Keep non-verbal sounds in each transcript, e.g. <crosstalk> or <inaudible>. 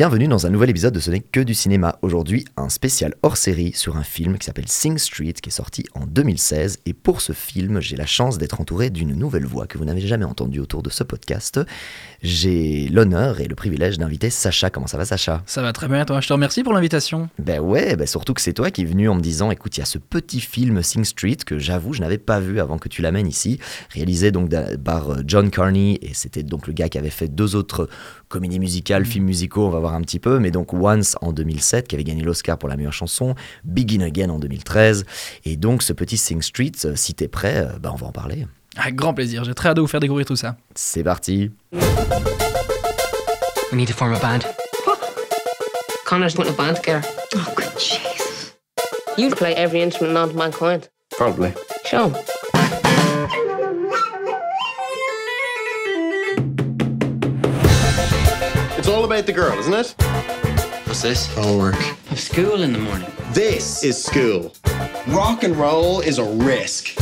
Bienvenue dans un nouvel épisode de Ce n'est que du cinéma. Aujourd'hui, un spécial hors série sur un film qui s'appelle Sing Street, qui est sorti en 2016. Et pour ce film, j'ai la chance d'être entouré d'une nouvelle voix que vous n'avez jamais entendue autour de ce podcast. J'ai l'honneur et le privilège d'inviter Sacha. Comment ça va, Sacha? Ça va très bien, toi? Je te remercie pour l'invitation. Ben ouais, ben surtout que c'est toi qui es venu en me disant écoute, il y a ce petit film Sing Street que j'avoue, je n'avais pas vu avant que tu l'amènes ici. Réalisé donc par euh, John Carney, et c'était donc le gars qui avait fait deux autres comédies musicales, films musicaux, on va voir un petit peu, mais donc Once en 2007, qui avait gagné l'Oscar pour la meilleure chanson, Begin Again en 2013, et donc ce petit Sing Street, euh, si t'es prêt, euh, bah on va en parler. Avec grand plaisir, j'ai très hâte de vous faire découvrir tout ça. C'est parti. We need to form a band. Connor's putting a band together. Oh, good Jesus. You play every instrument known to mankind. Probably. Show all about the girl, isn't it? What's this? Homework. I've school in the morning. This is school. Rock and roll is a risk.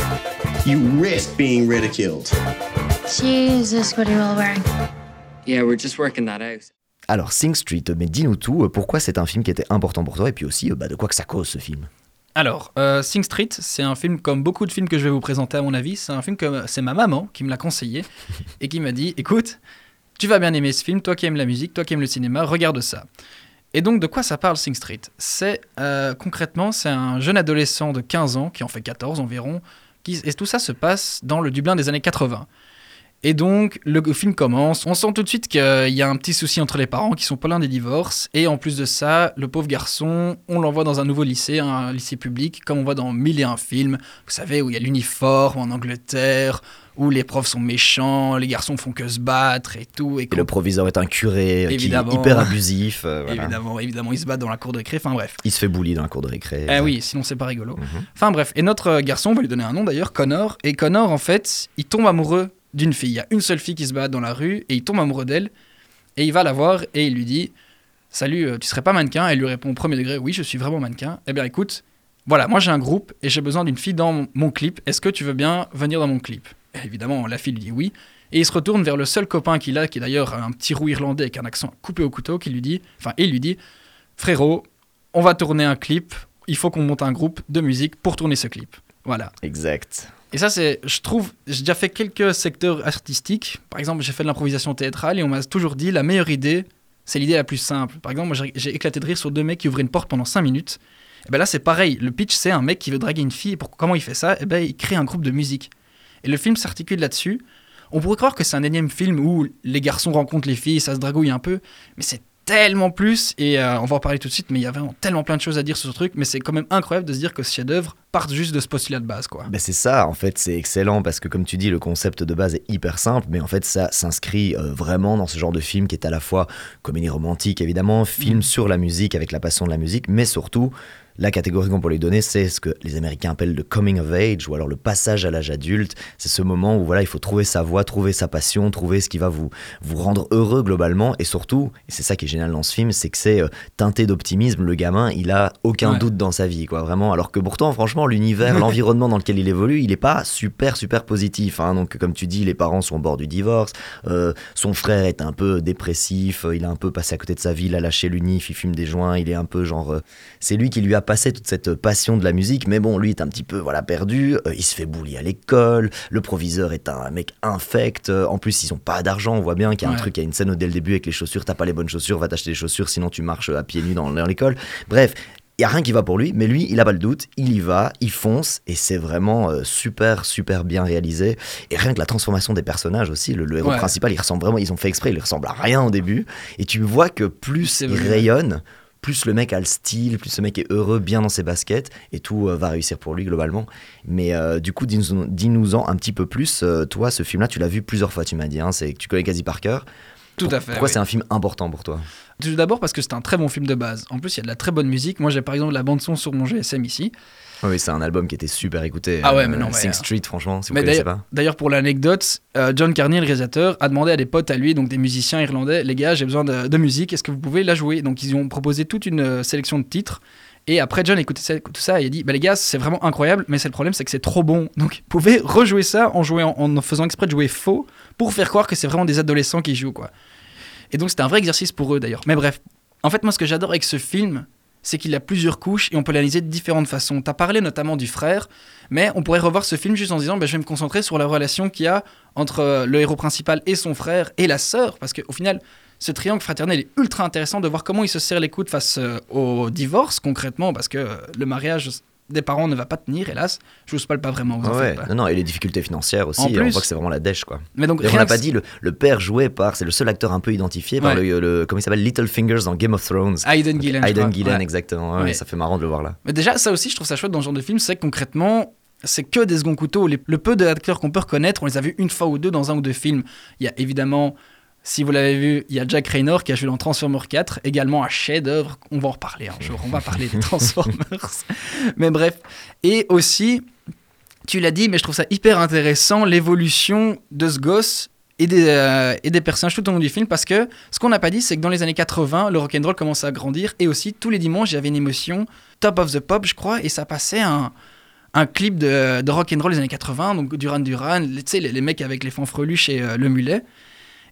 You risk being ridiculed. Jesus, what are you all wearing? Yeah, we're just working that out. Alors, Sing Street, mais dis-nous tout, euh, pourquoi c'est un film qui était important pour toi, et puis aussi euh, bah, de quoi que ça cause ce film? Alors, euh, Sing Street, c'est un film comme beaucoup de films que je vais vous présenter à mon avis. C'est un film que c'est ma maman qui me l'a conseillé et qui m'a dit écoute, tu vas bien aimer ce film, toi qui aimes la musique, toi qui aimes le cinéma, regarde ça. Et donc, de quoi ça parle Sing Street? C'est euh, concrètement, c'est un jeune adolescent de 15 ans, qui en fait 14 environ, et tout ça se passe dans le Dublin des années 80. Et donc, le film commence. On sent tout de suite qu'il y a un petit souci entre les parents qui sont pas loin des divorces. Et en plus de ça, le pauvre garçon, on l'envoie dans un nouveau lycée, un lycée public, comme on voit dans mille et un films. Vous savez, où il y a l'uniforme en Angleterre, où les profs sont méchants, les garçons font que se battre et tout. Et, le proviseur est un curé euh, qui est hyper abusif. euh, voilà. évidemment, évidemment, ils se battent dans la cour de récré. Enfin bref. Il se fait bully dans la cour de récré. Eh oui, sinon c'est pas rigolo. Mhm. Enfin bref, et notre euh, garçon, on va lui donner un nom d'ailleurs, Connor. Et Connor, en fait, il tombe amoureux d'une fille. Il y a une seule fille qui se bat dans la rue et il tombe amoureux d'elle. Et il va la voir et il lui dit Salut, tu serais pas mannequin? Elle lui répond au premier degré Oui, je suis vraiment mannequin. Eh bien écoute, voilà, moi j'ai un groupe et j'ai besoin d'une fille dans mon- clip. Est-ce que tu veux bien venir dans mon clip? Évidemment, la fille lui dit oui. Et il se retourne vers le seul copain qu'il a, qui est d'ailleurs un petit roux irlandais avec un accent coupé au couteau, qui lui dit, enfin, et il lui dit, frérot, on va tourner un clip, il faut qu'on monte un groupe de musique pour tourner ce clip. Voilà. Exact. Et ça, c'est, je trouve, j'ai déjà fait quelques secteurs artistiques. Par exemple, j'ai fait de l'improvisation théâtrale et on m'a toujours dit la meilleure idée, c'est l'idée la plus simple. Par exemple, moi, j'ai- j'ai éclaté de rire sur deux mecs qui ouvraient une porte pendant cinq minutes. Et ben là, c'est pareil. Le pitch, c'est un mec qui veut draguer une fille. Et pour, comment il fait ça? Et ben, il crée un groupe de musique. Et le film s'articule là-dessus. On pourrait croire que c'est un énième film où les garçons rencontrent les filles, ça se dragouille un peu, mais c'est tellement plus, et euh, on va en parler tout de suite, mais il y a vraiment tellement plein de choses à dire sur ce truc, mais c'est quand même incroyable de se dire que ce chef-d'œuvre part juste de ce postulat de base, quoi. Ben c'est ça, en fait, c'est excellent parce que, comme tu dis, le concept de base est hyper simple, mais en fait, ça s'inscrit euh, vraiment dans ce genre de film qui est à la fois comédie romantique, évidemment, film sur la musique avec la passion de la musique, mais surtout, la catégorie qu'on peut lui donner, c'est ce que les Américains appellent le coming of age, ou alors le passage à l'âge adulte. C'est ce moment où voilà, il faut trouver sa voie, trouver sa passion, trouver ce qui va vous, vous rendre heureux globalement, et surtout, et c'est ça qui est génial dans ce film, c'est que c'est euh, teinté d'optimisme. Le gamin, il a aucun Ouais. doute dans sa vie, quoi, vraiment. Alors que pourtant, franchement, l'univers, <laughs> l'environnement dans lequel il évolue, il est pas super, super positif. hein. Donc, comme tu dis, les parents sont au bord du divorce. euh, son frère est un peu dépressif. euh, il a un peu passé à côté de sa vie. Il a lâché l'unif. Il fume des joints. Il est un peu genre. euh, c'est lui qui lui a passé toute cette passion de la musique. Mais bon, lui est un petit peu voilà perdu. euh, il se fait bully à l'école. Le proviseur est un mec infect. en plus, ils ont pas d'argent. On voit bien qu'il y a un truc. Il y a une scène dès le début avec les chaussures. T'as pas les bonnes chaussures. Va t'acheter des chaussures. Sinon, tu marches à pieds nus dans, dans l'école. Bref, il y a rien qui va pour lui, mais lui, il a pas le doute, il y va, il fonce, et c'est vraiment euh, super, super bien réalisé. Et rien que la transformation des personnages aussi, le, le héros Ouais. principal, il ressemble vraiment, ils ont fait exprès, il ressemble à rien au début, et tu vois que plus il rayonne, plus le mec a le style, plus ce mec est heureux, bien dans ses baskets, et tout euh, va réussir pour lui globalement. Mais euh, du coup, dis-nous- dis-nous-en un petit peu plus. Euh, toi, ce film-là, tu l'as vu plusieurs fois, tu m'as dit, hein, c'est que tu connais quasi par cœur. Tout Pour- à fait. Pourquoi oui. c'est un film important pour toi? Tout d'abord parce que c'est un très bon film de base. En plus, il y a de la très bonne musique. Moi, j'ai par exemple la bande-son sur mon GSM ici. Oui, c'est un album qui était super écouté. Ah ouais, mais non, mais, Sing euh, Street, franchement, si vous Mais connaissez d'ailleurs- pas. D'ailleurs, pour l'anecdote, euh, John Carney, le réalisateur, a demandé à des potes à lui, donc des musiciens irlandais, les gars, j'ai besoin de, de musique, est-ce que vous pouvez la jouer? Donc, ils ont proposé toute une euh, sélection de titres. Et après, John a écouté ça, tout ça et il a dit Bah, les gars, c'est vraiment incroyable, mais c'est le problème, c'est que c'est trop bon. Donc, vous pouvez rejouer ça en, jouant, en faisant exprès de jouer faux pour faire croire que c'est vraiment des adolescents qui jouent, quoi. Et donc, c'était un vrai exercice pour eux d'ailleurs. Mais bref, En fait, moi, ce que j'adore avec ce film, c'est qu'il a plusieurs couches et on peut l'analyser de différentes façons. Tu as parlé notamment du frère, mais on pourrait revoir ce film juste en disant bah, je vais me concentrer sur la relation qu'il y a entre euh, le héros principal et son frère et la sœur, parce qu'au final, ce triangle fraternel est ultra intéressant de voir comment il se serre les coudes face euh, au divorce concrètement, parce que euh, le mariage des parents ne va pas tenir, hélas. Je vous spoil pas vraiment. vous Ouais, pas. non, non, et les difficultés financières aussi, En on voit que c'est vraiment la dèche, quoi. Mais donc, on n'a pas dit, le, le père joué par, c'est le seul acteur un peu identifié par Ouais. le, le- comment il s'appelle, Littlefinger dans Game of Thrones. Aidan Gillen. crois. Gillen, Ouais. exactement. Ouais. Ça fait marrant de le voir là. Mais déjà, ça aussi, je trouve ça chouette dans ce genre de film, c'est que concrètement, c'est que des seconds couteaux. Les- le peu d'acteurs qu'on peut reconnaître, on les a vus une fois ou deux dans un ou deux films. Il y a évidemment, si vous l'avez vu, il y a Jack Raynor qui a joué dans Transformers 4, également un chef-d'œuvre. On va en reparler un jour, on va parler <laughs> des Transformers. mais bref. Et aussi, tu l'as dit, mais je trouve ça hyper intéressant, l'évolution de ce gosse. Et des, euh, et des personnages tout au long du film parce que ce qu'on n'a pas dit c'est que dans les années 80 le rock'n'roll commençait à grandir et aussi tous les dimanches il y avait une émotion Top of the Pop, je crois, et ça passait un, un clip de, de rock'n'roll des années 80, donc Duran Duran, tu sais, les, les mecs avec les fanfreluches et euh, le mulet.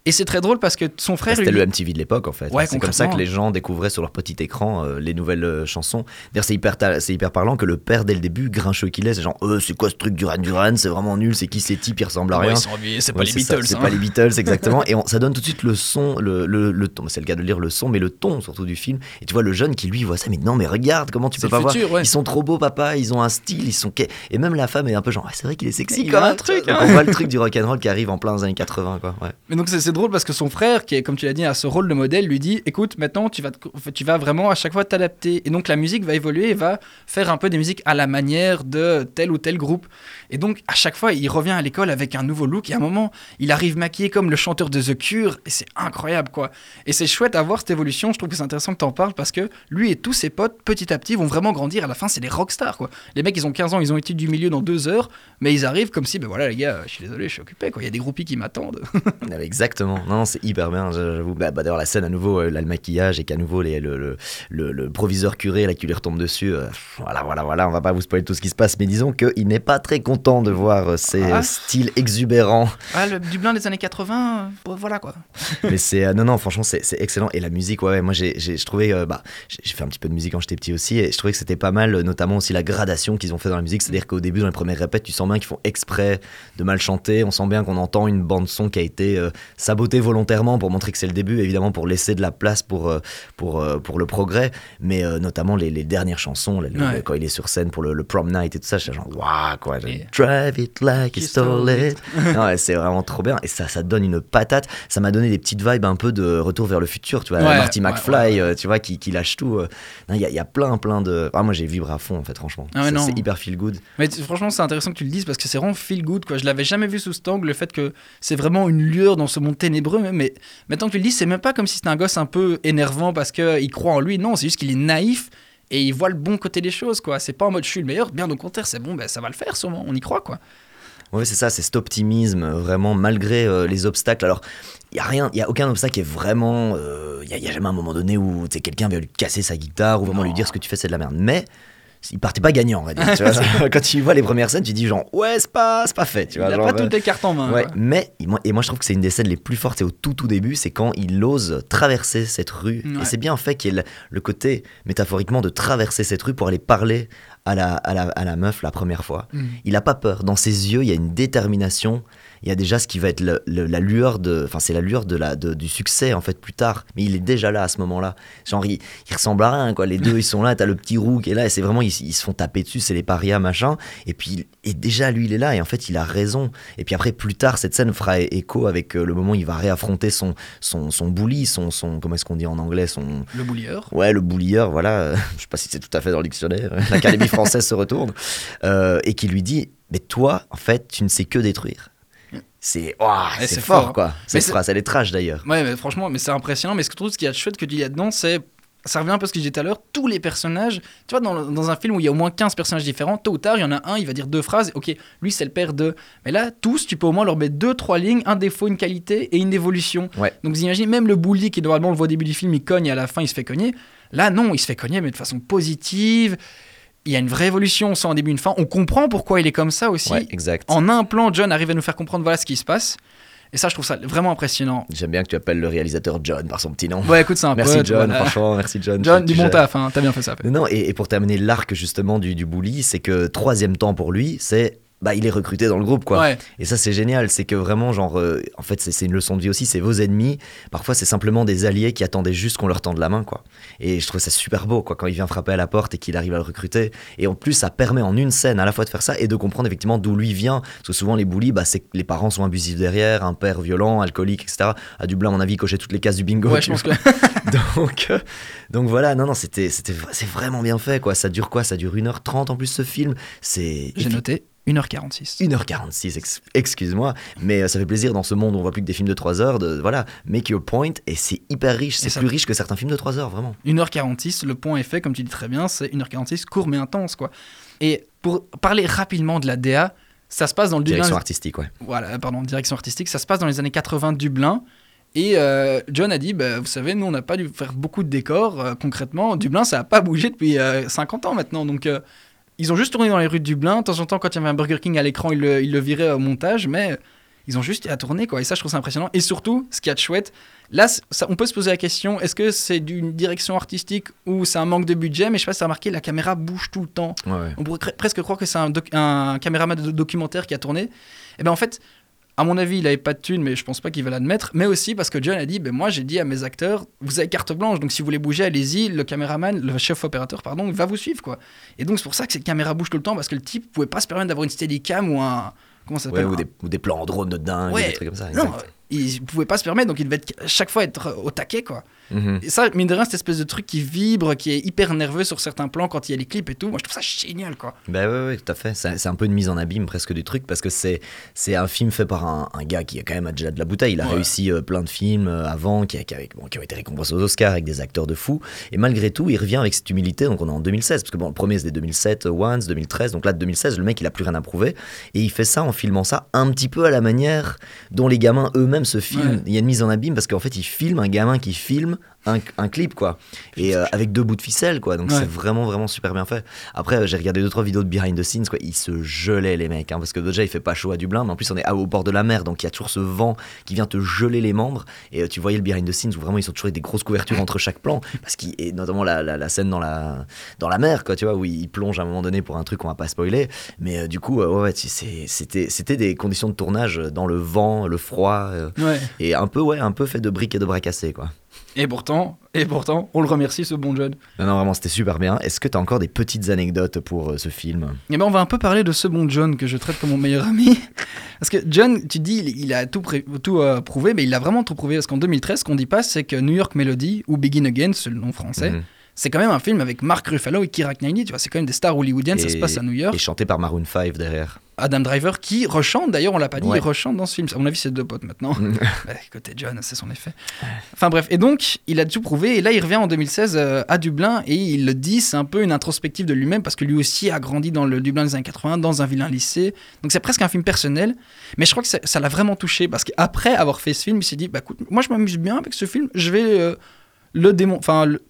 Et c'est très drôle parce que son frère. C'était lui- le MTV de l'époque en fait. Ouais, c'est comme ça que les gens découvraient sur leur petit écran euh, les nouvelles euh, chansons. C'est hyper, hyper parlant que le père dès le début, grincheux qu'il est, c'est genre, euh, c'est quoi ce truc Duran Duran? C'est vraiment nul, c'est qui ces types, ils ressemblent à rien. c'est Ouais, pas les Beatles. C'est hein. pas les Beatles, exactement. et on- ça donne tout de suite le son, le, le, le ton. C'est le cas de lire le son, mais le ton surtout du film. Et tu vois le jeune qui lui voit ça, mais non, mais regarde, comment tu peux pas voir futur, ouais. Ils sont trop beaux, papa. Ils ont un style, ils sont. Et même la femme est un peu genre, Ah, c'est vrai qu'il est sexy comme un truc, hein. On voit le truc du rock'n'roll qui arrive en plein années 80, quoi. Ouais. Mais donc c'est c'est parce que son frère, qui est comme tu l'as dit, a ce rôle de modèle, lui dit écoute, maintenant tu vas, tu vas vraiment à chaque fois t'adapter. Et donc la musique va évoluer et va faire un peu des musiques à la manière de tel ou tel groupe. Et donc à chaque fois, il revient à l'école avec un nouveau look. Et à un moment, il arrive maquillé comme le chanteur de The Cure. Et c'est incroyable quoi. Et c'est chouette à voir cette évolution. Je trouve que c'est intéressant que tu en parles parce que lui et tous ses potes, petit à petit, vont vraiment grandir. À la fin, c'est des rockstars quoi. Les mecs, ils ont 15 ans, ils ont été du milieu dans deux heures. Mais ils arrivent comme si, ben voilà les gars, je suis désolé, je suis occupé quoi. Il y a des groupies qui m'attendent. <laughs> Ouais, Exactement. Non, c'est hyper bien. J'avoue. Bah, bah, d'ailleurs, la scène à nouveau, euh, là, le maquillage et qu'à nouveau les, le, le, le- le proviseur curé là qui lui retombe dessus. euh, voilà, voilà, voilà. On va pas vous spoiler tout ce qui se passe, mais disons qu'il n'est pas très content de voir euh, ces Ah. euh, styles exubérants. Ah, le Dublin des années 80, euh, bon, voilà quoi. <laughs> mais c'est euh, non, non. Franchement, c'est excellent. Et la musique, ouais. ouais, moi, j'ai, euh, bah, j'ai fait un petit peu de musique quand j'étais petit aussi, et je trouvais que c'était pas mal, euh, notamment aussi la gradation qu'ils ont fait dans la musique. C'est-à-dire qu'au début, dans les premières répètes, tu sens bien qu'ils font exprès de mal chanter. On sent bien qu'on entend une bande son qui a été sabotée volontairement pour montrer que c'est le début, évidemment pour laisser de la place pour euh, pour euh, pour le progrès. Mais euh, notamment les, les dernières chansons, quand il est sur scène pour le, le prom night et tout ça, je suis genre waouh quoi. Drive it like He stole it. <laughs> Ouais, c'est vraiment trop bien et ça ça donne une patate. Ça m'a donné des petites vibes un peu de retour vers le futur, tu vois, Ouais, Marty McFly, euh, tu vois, qui, qui lâche tout. Il y, a- il y a plein plein de. Ah, moi j'ai vibré à fond en fait, franchement. Ah C'est- c'est hyper feel good. Mais franchement, c'est intéressant que tu le dises parce que c'est vraiment feel good quoi. Je l'avais jamais vu sous cet angle, le fait que c'est vraiment une lueur dans ce monde ténébreux. Mais, maintenant que tu le dis, c'est même pas comme si c'était un gosse un peu énervant parce qu'il croit en lui. Non, c'est juste qu'il est naïf et il voit le bon côté des choses quoi. C'est pas en mode je suis le meilleur, bien au contraire, c'est bon, ben, ça va le faire sûrement, on y croit quoi. Ouais, c'est ça, c'est cet optimisme, euh, vraiment, malgré euh, les obstacles. Alors, il n'y a rien, il y a aucun obstacle qui est vraiment. Il n'y a, y a jamais un moment donné où quelqu'un vient lui casser sa guitare ou vraiment lui dire ce que tu fais, c'est de la merde. Mais. Il partait pas gagnant, on va dire. tu vois. <laughs> Quand tu vois les premières scènes, tu dis genre, ouais, c'est pas, c'est pas fait. Tu vois, il a genre, pas euh, toutes les cartes en main. Ouais, quoi. mais et moi, je trouve que c'est une des scènes les plus fortes, c'est au tout tout début, c'est quand il ose traverser cette rue. Ouais. Et c'est bien fait qu'il y ait le, le côté métaphoriquement de traverser cette rue pour aller parler à la, à la, à la meuf la première fois. Mm. Il a pas peur. Dans ses yeux, il y a une détermination. Il y a déjà ce qui va être le- le- la lueur de, enfin c'est la lueur de la, de- du succès en fait plus tard. Mais il est déjà là à ce moment-là. Genre il, il ressemble à rien quoi. Les deux <laughs> ils sont là. T'as le petit roux qui est là et c'est vraiment ils, ils se font taper dessus. C'est les parias machin. Et puis et déjà lui il est là et en fait il a raison. Et puis après plus tard cette scène fera écho avec euh, le moment où il va réaffronter son son son bully, son son comment est-ce qu'on dit en anglais son Le boulieur. Ouais, le boulieur, voilà. <laughs> je sais pas si c'est tout à fait dans le dictionnaire. L'Académie française se retourne. euh, et qui lui dit Mais toi, en fait, tu ne sais que détruire. C'est c'est fort, fort. quoi. Mais Cette c'est- phrase, elle est trash d'ailleurs. Ouais, mais franchement, mais c'est impressionnant. Mais ce que je trouve, ce qu'il y a de chouette que tu dis là-dedans, c'est. Ça revient un peu à ce que je disais tout à l'heure. Tous les personnages, tu vois, dans, dans un film où il y a au moins 15 personnages différents, tôt ou tard, il y en a un, il va dire deux phrases. Ok, lui, c'est le père de. Mais là, tous, tu peux au moins leur mettre deux, trois lignes, un défaut, une qualité et une évolution. Ouais. Donc, vous imaginez, même le bully qui, normalement, on le voit au début du film, il cogne et à la fin, il se fait cogner. Là, non, il se fait cogner, mais de façon positive. Il y a une vraie évolution, on sent un début, une fin. On comprend pourquoi il est comme ça aussi. Ouais, exact. En un plan, John arrive à nous faire comprendre voilà ce qui se passe. Et ça, je trouve ça vraiment impressionnant. J'aime bien que tu appelles le réalisateur John par son petit nom. Ouais, écoute, c'est un merci pote, John, voilà. franchement, merci John. John, du bon taf, hein, t'as bien fait ça. Non, et, et pour terminer l'arc justement du, du bully, c'est que troisième temps pour lui, c'est bah il est recruté dans le groupe quoi. Ouais. Et ça c'est génial, c'est que vraiment genre euh, en fait c'est une leçon de vie aussi, c'est vos ennemis, parfois c'est simplement des alliés qui attendaient juste qu'on leur tende la main quoi. Et je trouve ça super beau quoi quand il vient frapper à la porte et qu'il arrive à le recruter et en plus ça permet en une scène à la fois de faire ça et de comprendre effectivement d'où lui vient parce que souvent les bullies bah c'est que les parents sont abusifs derrière, un père violent, alcoolique etc. À Dublin à mon avis cochait toutes les cases du bingo. Ouais, je pense que. <laughs> <laughs> donc, euh, donc voilà, non, non, c'était, c'était, c'est vraiment bien fait, quoi. Ça dure quoi? Ça dure 1h30 en plus, ce film. C'est. J'ai noté 1h46. 1h46, ex- excuse-moi, mais euh, ça fait plaisir dans ce monde où on voit plus que des films de 3 heures, de, voilà, make your point, et c'est hyper riche, c'est plus riche que certains films de 3 heures, vraiment. 1h46, le point est fait, comme tu dis très bien, c'est 1h46 court mais intense, quoi. Et pour parler rapidement de la DA, ça se passe dans le Dublin. Direction artistique, ouais. Voilà, pardon, direction artistique, ça se passe dans les années 80 de Dublin. Et euh, John a dit, bah, vous savez, nous, on n'a pas dû faire beaucoup de décors. euh, concrètement, Dublin, ça n'a pas bougé depuis euh, 50 ans maintenant. Donc, euh, ils ont juste tourné dans les rues de Dublin. De temps en temps, quand il y avait un Burger King à l'écran, ils le, ils le viraient au montage. Mais ils ont juste à tourner, quoi. Et ça, je trouve ça impressionnant. Et surtout, ce qu'il y a de chouette, là, ça- on peut se poser la question, est-ce que c'est d'une direction artistique ou c'est un manque de budget? Mais je sais pas si t'as remarqué, la caméra bouge tout le temps. Ouais, ouais. On pourrait presque croire que c'est un, un caméraman de documentaire qui a tourné. Et bien en fait, à mon avis, il avait pas de thune, mais je pense pas qu'il va l'admettre. Mais aussi parce que John a dit, ben moi j'ai dit à mes acteurs, vous avez carte blanche, donc si vous voulez bouger, allez-y. Le caméraman, le chef opérateur, pardon, il va vous suivre quoi. Et donc c'est pour ça que cette caméra bouge tout le temps parce que le type pouvait pas se permettre d'avoir une steadicam ou un comment ça Ouais, s'appelle ou, des, ou des plans en drone de dingue, Ouais. des trucs comme ça. Non. Il pouvait pas se permettre, donc il devait être, chaque fois être au taquet quoi. Mhm. Et ça, mine de rien, cette espèce de truc qui vibre, qui est hyper nerveux sur certains plans quand il y a les clips et tout, moi je trouve ça génial quoi. Bah ouais, ouais, tout à fait. C'est un peu une mise en abîme presque du truc parce que c'est un film fait par un, un gars qui a quand même déjà de la bouteille. Il a Ouais. réussi euh, plein de films euh, avant qui, a- qui, avait- bon, qui ont été récompensés aux Oscars avec des acteurs de fou. Et malgré tout, il revient avec cette humilité. Donc on est en 2016 parce que bon, le premier c'était 2007, euh, Once, 2013. Donc là, de 2016, le mec il a plus rien à prouver et il fait ça en filmant ça un petit peu à la manière dont les gamins eux-mêmes filment. Ouais. Il y a une mise en abîme parce qu'en fait, il filme un gamin qui filme un, un clip quoi. Et euh, avec deux bouts de ficelle quoi. Donc Ouais. c'est vraiment vraiment super bien fait. Après j'ai regardé deux trois vidéos de behind the scenes quoi. Ils se gelaient les mecs hein, parce que déjà il fait pas chaud à Dublin mais en plus on est à- au bord de la mer donc il y a toujours ce vent qui vient te geler les membres. Et euh, tu voyais le behind the scenes où vraiment ils sont toujours des grosses couvertures entre chaque plan parce qu'il et notamment la, la, la scène dans la dans la mer quoi tu vois où il plonge à un moment donné pour un truc qu'on va pas spoiler. Mais euh, du coup ouais, c'était c'était des conditions de tournage dans le vent le froid Ouais. et un peu ouais un peu fait de briques et de bras cassés quoi Et pourtant, et pourtant, on le remercie ce bon John. Non, non, vraiment, c'était super bien. Est-ce que tu as encore des petites anecdotes pour euh, ce film? Et ben on va un peu parler de ce bon John que je traite comme mon meilleur ami. <laughs> Parce que John, tu dis, il, il a tout, tout euh, prouvé, mais il a vraiment tout prouvé. Parce qu'en 2013, ce qu'on dit pas, c'est que New York Melody, ou Begin Again, c'est le nom français, Mhm. c'est quand même un film avec Mark Ruffalo et Keira Knightley. Tu vois, c'est quand même des stars hollywoodiennes, ça se passe à New York. Et chanté par Maroon 5 derrière. Adam Driver qui rechante, d'ailleurs, on l'a pas dit, Ouais. il rechante dans ce film. À mon avis, c'est deux potes maintenant. <laughs> Bah, côté John, c'est son effet. Enfin bref, et donc, il a tout prouvé, et là, il revient en 2016 euh, à Dublin, et il le dit, c'est un peu une introspective de lui-même, parce que lui aussi a grandi dans le Dublin des années 80, dans un vilain lycée. Donc c'est presque un film personnel, mais je crois que ça l'a vraiment touché, parce qu'après avoir fait ce film, il s'est dit, bah écoute, moi je m'amuse bien avec ce film, je vais euh, le démon... Enfin, le-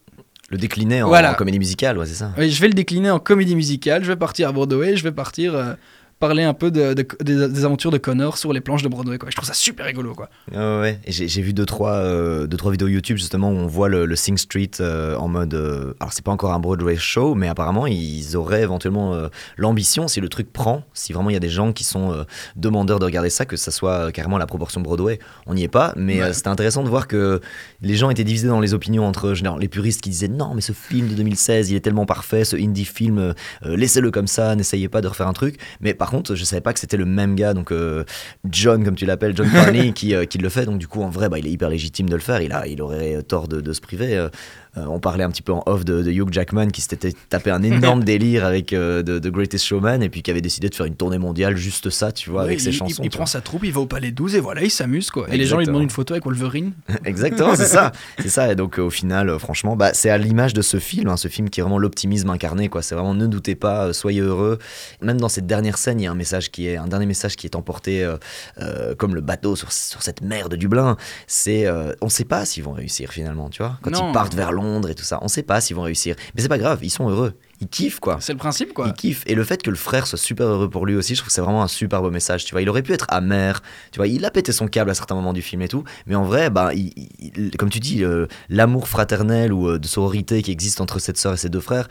Le décliner en, Voilà. en comédie musicale, ouais, c'est ça. oui, je vais le décliner en comédie musicale, je vais partir à Broadway, je vais partir... euh, parler un peu de, de- des, des aventures de Connor sur les planches de Broadway quoi. Je trouve ça super rigolo quoi. Ouais, j'ai vu deux trois, euh, deux, trois vidéos YouTube justement où on voit le, le Sing Street euh, en mode. euh, alors, c'est pas encore un Broadway show, mais apparemment, ils auraient éventuellement euh, l'ambition, si le truc prend, si vraiment il y a des gens qui sont demandeurs de regarder ça, que ça soit carrément la proportion Broadway. On n'y est pas, mais Ouais. c'était intéressant de voir que les gens étaient divisés dans les opinions entre genre, les puristes qui disaient non, mais ce film de 2016, il est tellement parfait, ce indie film, laissez-le comme ça, n'essayez pas de refaire un truc. Mais par contre, je savais pas que c'était le même gars, donc euh, John, comme tu l'appelles, John Carney, <laughs> qui, euh, qui le fait. Donc du coup, en vrai, bah, il est hyper légitime de le faire. Il, a, il aurait tort de, de se priver. Euh, on parlait un petit peu en off de, de Hugh Jackman qui s'était tapé un énorme <laughs> délire avec de, de Greatest Showman et puis qui avait décidé de faire une tournée mondiale juste ça, tu vois, Ouais, avec il, ses chansons. il prend sa troupe, il va au Palais 12 et voilà, il s'amuse quoi. Et les gens lui demandent une photo avec Wolverine. <laughs> Exactement, c'est ça. C'est ça. Et donc, au final, franchement, bah, c'est à l'image de ce film, hein, ce film qui est vraiment l'optimisme incarné. quoi. C'est vraiment ne doutez pas, soyez heureux. Même dans cette dernière scène, il y a un message qui est un dernier message qui est emporté euh, euh, comme le bateau sur, sur cette mer de Dublin. C'est, euh, on sait pas s'ils vont réussir finalement, tu vois. Quand Non. ils partent vers Londres et tout ça, on sait pas s'ils vont réussir. Mais c'est pas grave, ils sont heureux. Il kiffe quoi. C'est le principe, quoi. Il kiffe. Et le fait que le frère soit super heureux pour lui aussi, je trouve que c'est vraiment un super beau message. Tu vois, il aurait pu être amer. Tu vois, il a pété son câble à certains moments du film et tout. Mais en vrai, bah, il- il- comme tu dis, euh, l'amour fraternel ou euh, de sororité qui existe entre cette sœur et ses deux frères.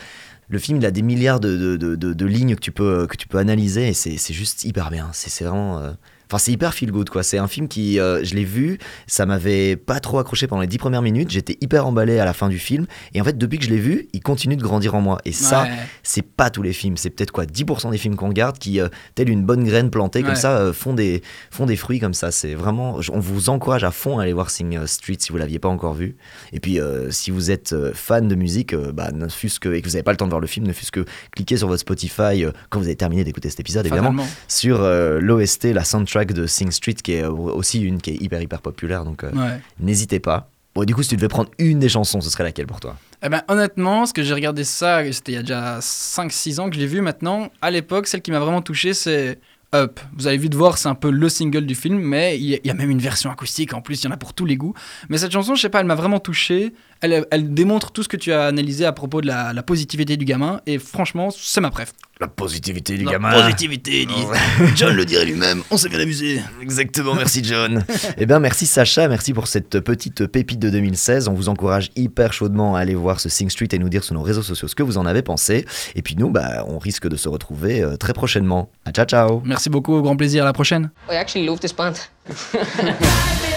Le film, il a des milliards de, de- de- lignes que tu peux, que tu peux analyser et c'est juste hyper bien. C'est c'est vraiment. euh, Enfin, c'est hyper feel good, quoi. C'est un film qui, euh, je l'ai vu, ça m'avait pas trop accroché pendant les dix premières minutes. J'étais hyper emballé à la fin du film. Et en fait, depuis que je l'ai vu, il continue de grandir en moi. Et ça, Ouais. c'est pas tous les films. C'est peut-être quoi 10% des films qu'on regarde qui, euh, telle une bonne graine plantée comme Ouais. ça, euh, font, des, font des fruits comme ça. C'est vraiment. On vous encourage à fond à aller voir Sing euh, Street si vous l'aviez pas encore vu. Et puis, si vous êtes fan de musique, bah, ne fût-ce que, et que vous n'avez pas le temps de voir le film, ne fût-ce que cliquer sur votre Spotify quand vous avez terminé d'écouter cet épisode, évidemment sur l'OST, la soundtrack de Sing Street, qui est euh, aussi une qui est hyper hyper populaire, donc euh, Ouais. n'hésitez pas. Bon, du coup, si tu devais prendre une des chansons, ce serait laquelle pour toi? Eh ben, honnêtement, ce que j'ai regardé ça, c'était il y a déjà 5-6 ans que je l'ai vu maintenant. À l'époque, celle qui m'a vraiment touché, c'est Up. Vous allez vite voir, c'est un peu le single du film, mais il y, a- il y a même une version acoustique en plus, il y en a pour tous les goûts. Mais cette chanson, je sais pas, elle m'a vraiment touché. Elle, elle démontre tout ce que tu as analysé à propos de la, la positivité du gamin, et franchement, c'est ma préf. La positivité du La gamin. positivité, dit. <laughs> John le dirait lui-même, on s'est bien amusé. Exactement, merci John. eh bien, merci Sacha, merci pour cette petite pépite de 2016. On vous encourage hyper chaudement à aller voir ce Sing Street et nous dire sur nos réseaux sociaux ce que vous en avez pensé. Et puis nous, bah, on risque de se retrouver euh, très prochainement. À ciao ciao Merci beaucoup, au grand plaisir, à la prochaine. I actually love this band. <laughs>